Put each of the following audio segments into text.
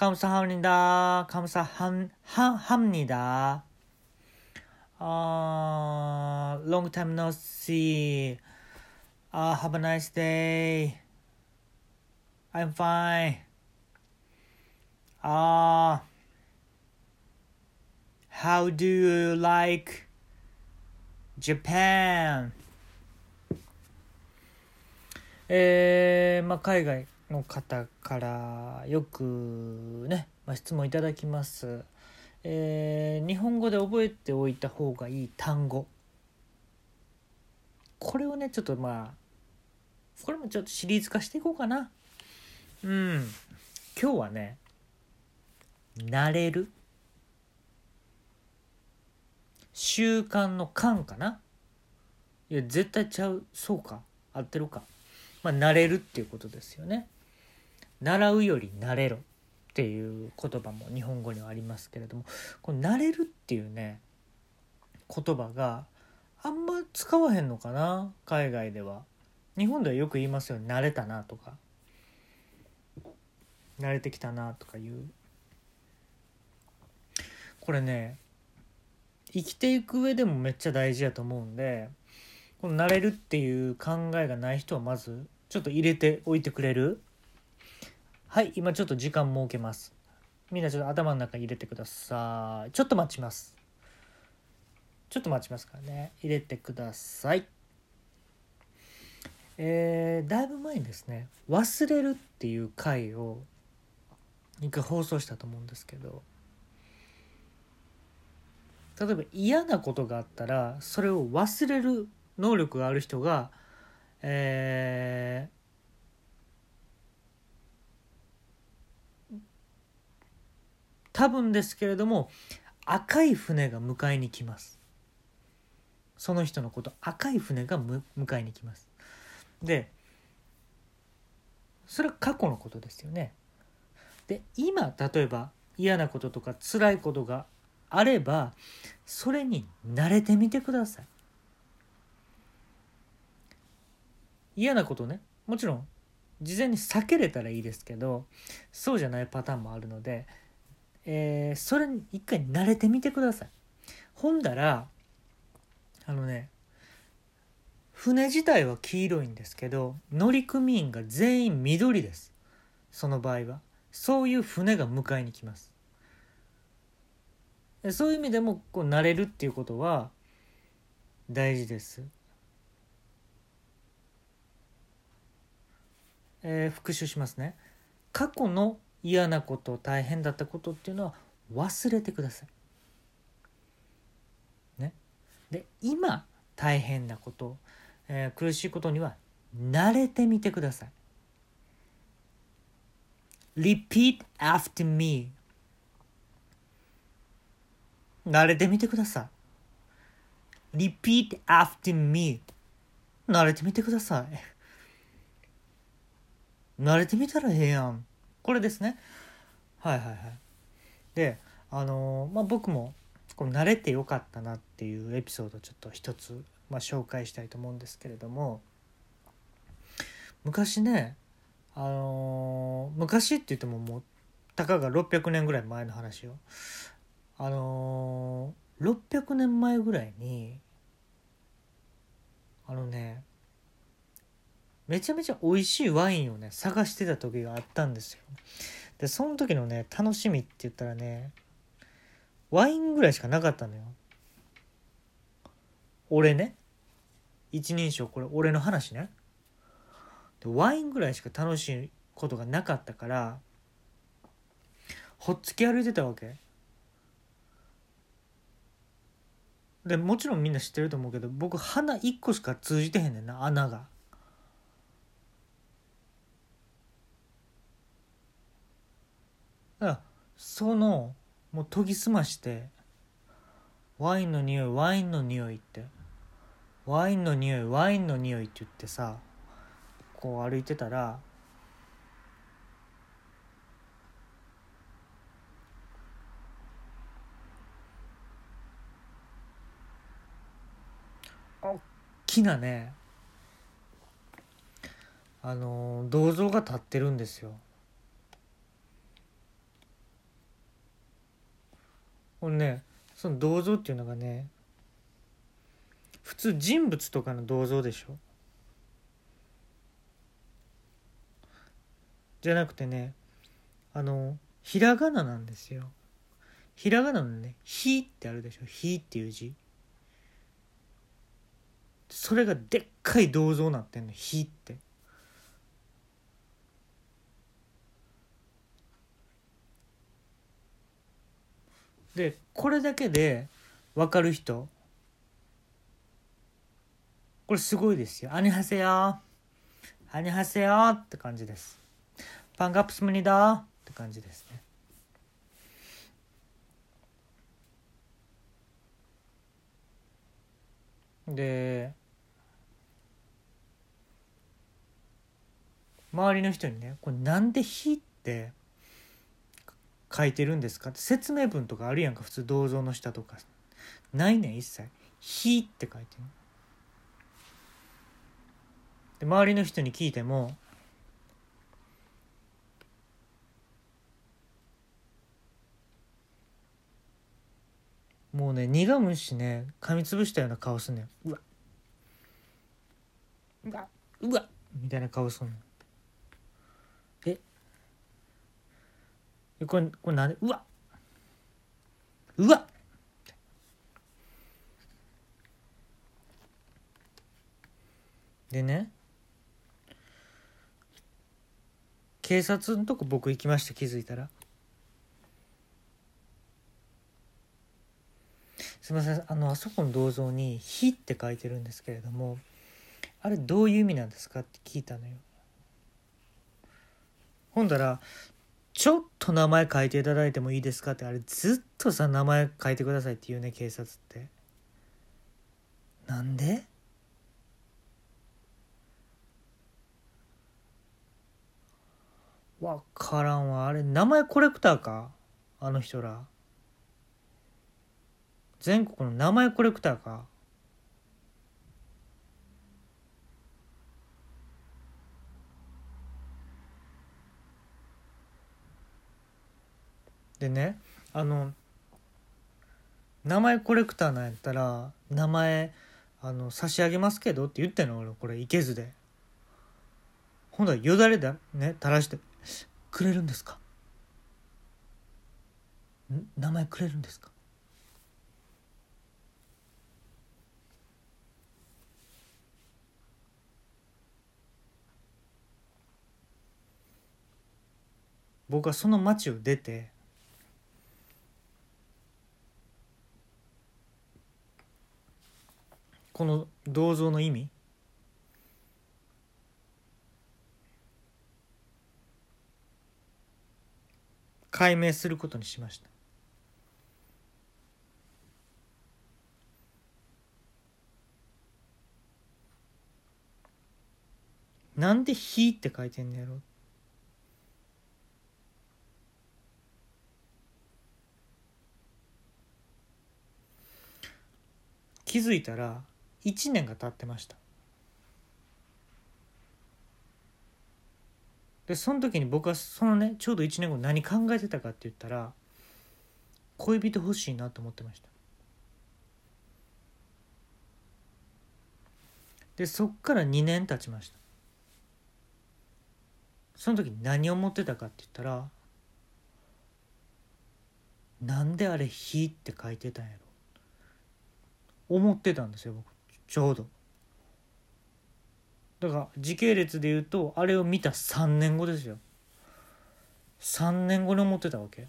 감사합니다. 감사합니다. Uh, long time no see. Uh, have a nice day. I'm fine. Uh, how do you like Japan? えー、まあ海外 の方からよくね、まあ、質問いただきます、えー日本語で覚えておいた方がいい単語。これをねちょっとまあこれもちょっとシリーズ化していこうかな。うん。今日はね慣れる。習慣の感かな。いや絶対ちゃう。そうか。合ってるか。まあ慣れるっていうことですよね。習うより慣れろっていう言葉も日本語にはありますけれどもこの慣れるっていうね言葉があんま使わへんのかな海外では。日本ではよく言いますよね慣れたなとか。慣れてきたなとかいう。これね生きていく上でもめっちゃ大事やと思うんでこの慣れるっていう考えがない人はまずちょっと入れておいてくれる。はい今ちょっと時間設けます。みんなちょっと頭の中に入れてください。ちょっと待ちます。ちょっと待ちますからね。入れてください。えー、だいぶ前にですね「忘れる」っていう回を一回放送したと思うんですけど例えば嫌なことがあったらそれを忘れる能力がある人がえー多分ですけれども赤い船が迎えに来ます。その人のこと赤い船が迎えに来ます。でそれは過去のことですよね。で今例えば嫌なこととか辛いことがあればそれに慣れてみてください。嫌なことねもちろん事前に避けれたらいいですけどそうじゃないパターンもあるのでえーそれに一回慣れてみてください。ほんだらあのね船自体は黄色いんですけど乗組員が全員緑です。その場合は。そういう船が迎えに来ます。そういう意味でもこう慣れるっていうことは大事です、えー復習しますね。過去の嫌なこと大変だったことっていうのは忘れてください。ね、で今大変なこと、えー苦しいことには慣れてみてください。Repeat after me 慣れてみてください。Repeat after me 慣れてみてください。慣れてみたらええやん。これですね。はいはいはい。で、あのーまあ、僕もこう慣れてよかったなっていうエピソードをちょっと一つ、まあ、紹介したいと思うんですけれども昔ね、あのー昔って言ってももうたかが600年ぐらい前の話よ。あのー600年前ぐらいにあのねめちゃめちゃ美味しいワインをね探してた時があったんですよ。でその時のね楽しみって言ったらねワインぐらいしかなかったのよ。俺ね。一人称これ俺の話ね。でワインぐらいしか楽しいことがなかったからほっつき歩いてたわけ。でもちろんみんな知ってると思うけど僕鼻1個しか通じてへんねんな穴が。だからそのもう研ぎ澄ましてワインの匂いワインの匂いってワインの匂いワインの匂いって言ってさこう歩いてたら大きなねあの銅像が立ってるんですよ。これねその銅像っていうのがね普通人物とかの銅像でしょ？じゃなくてねあのひらがななんですよ。ひらがなのね「ひ」ってあるでしょ「ひ」っていう字。それがでっかい銅像になってんの「ひ」って。でこれだけで分かる人これすごいですよ。アニハセヨアニハセヨって感じです。パンカップスムニダって感じですね。で周りの人にね「これなんで火って書いてるんですか?」って説明文とかあるやんか普通銅像の下とか。ないねん一切「火」って書いてるで周りの人に聞いてももうね苦むしね噛みつぶしたような顔すんねん。うわうわうわみたいな顔すんねんこれこれなんでうわうわでね警察のとこ僕行きました気づいたら。すみませんあのあそこの銅像に「火」って書いてるんですけれどもあれどういう意味なんですかって聞いたのよ。ほんだら「ちょっと名前書いていただいてもいいですか?」ってあれずっとさ名前書いてくださいって言うね警察って。なんで？わからんわ。あれ名前コレクターか？あの人ら。全国の名前コレクターか？でねあの名前コレクターなんやったら名前あの差し上げますけどって言ってんの俺これいけずで。ほんだよだれだね垂らしてくれるんですか？名前くれるんですか？僕はその町を出てこの銅像の意味？解明することにしました。なんで「火」って書いてんのやろ？気づいたら1年が経ってました。でその時に僕はそのねちょうど1年後何考えてたかって言ったら恋人欲しいなと思ってました。でそっから2年経ちました。その時何を思ってたかって言ったらなんであれ「火」って書いてたんやろ。思ってたんですよ僕。ちょうど。だから時系列で言うとあれを見た3年後ですよ。3年後に思ってたわけ。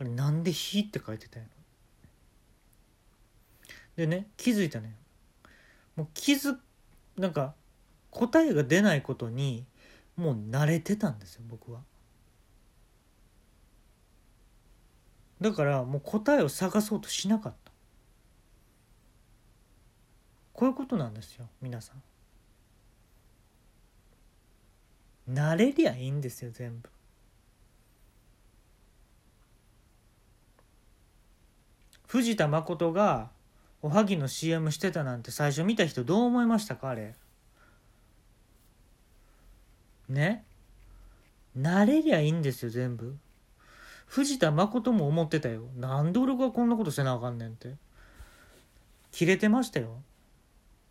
あれなんで「火」って書いてたんやろ。でね気づいたね。もう気づなんか答えが出ないことにもう慣れてたんですよ僕は。だからもう答えを探そうとしなかった。こういうことなんですよ皆さん。慣れりゃいいんですよ全部。藤田誠がおはぎの CM してたなんて最初見た人どう思いましたかあれ。ね。慣れりゃいいんですよ全部。藤田誠も思ってたよ。なんで俺がこんなことせなあかんねんって。切れてましたよ。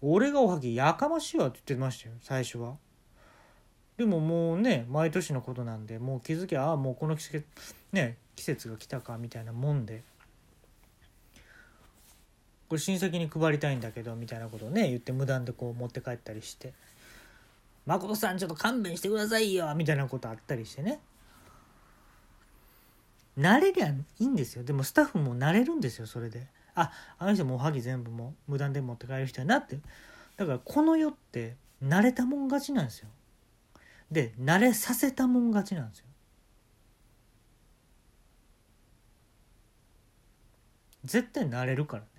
俺がおはぎやかましいわって言ってましたよ最初は。でももうね毎年のことなんでもう気づきゃああもうこの季節ね季節が来たかみたいなもんで。これ親戚に配りたいんだけどみたいなことをね言って無断でこう持って帰ったりして「誠さんちょっと勘弁してくださいよ」みたいなことあったりしてね。慣れりゃいいんですよ。でもスタッフも慣れるんですよそれで。ああの人もおはぎ全部も無断で持って帰る人やなって。だからこの世って慣れたもん勝ちなんですよ。で慣れさせたもん勝ちなんですよ。絶対慣れるからね。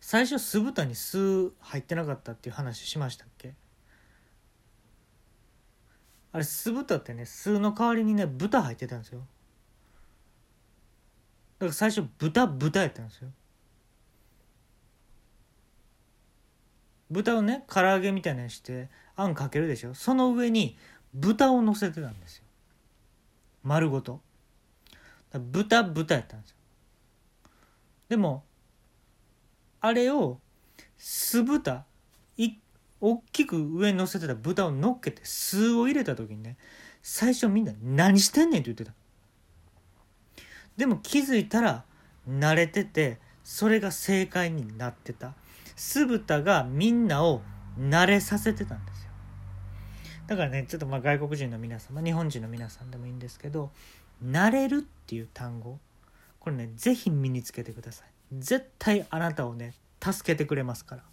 最初酢豚に酢入ってなかったっていう話しましたっけ？あれ酢豚ってね酢の代わりにね豚入ってたんですよ。だから最初豚豚やったんですよ。豚をね唐揚げみたいなにしてあんかけるでしょ。その上に豚を乗せてたんですよ。丸ごと。豚豚やったんですよ。でもあれを酢豚い大きく上に乗せてた豚を乗っけて酢を入れた時にね最初みんな「何してんねん」って言ってた。でも気づいたら慣れててそれが正解になってた。酢豚がみんなを慣れさせてたんですよ。だからねちょっとまあ外国人の皆さん、まあ、日本人の皆さんでもいいんですけど「慣れる」っていう単語これね是非身につけてください。絶対あなたをね助けてくれますから。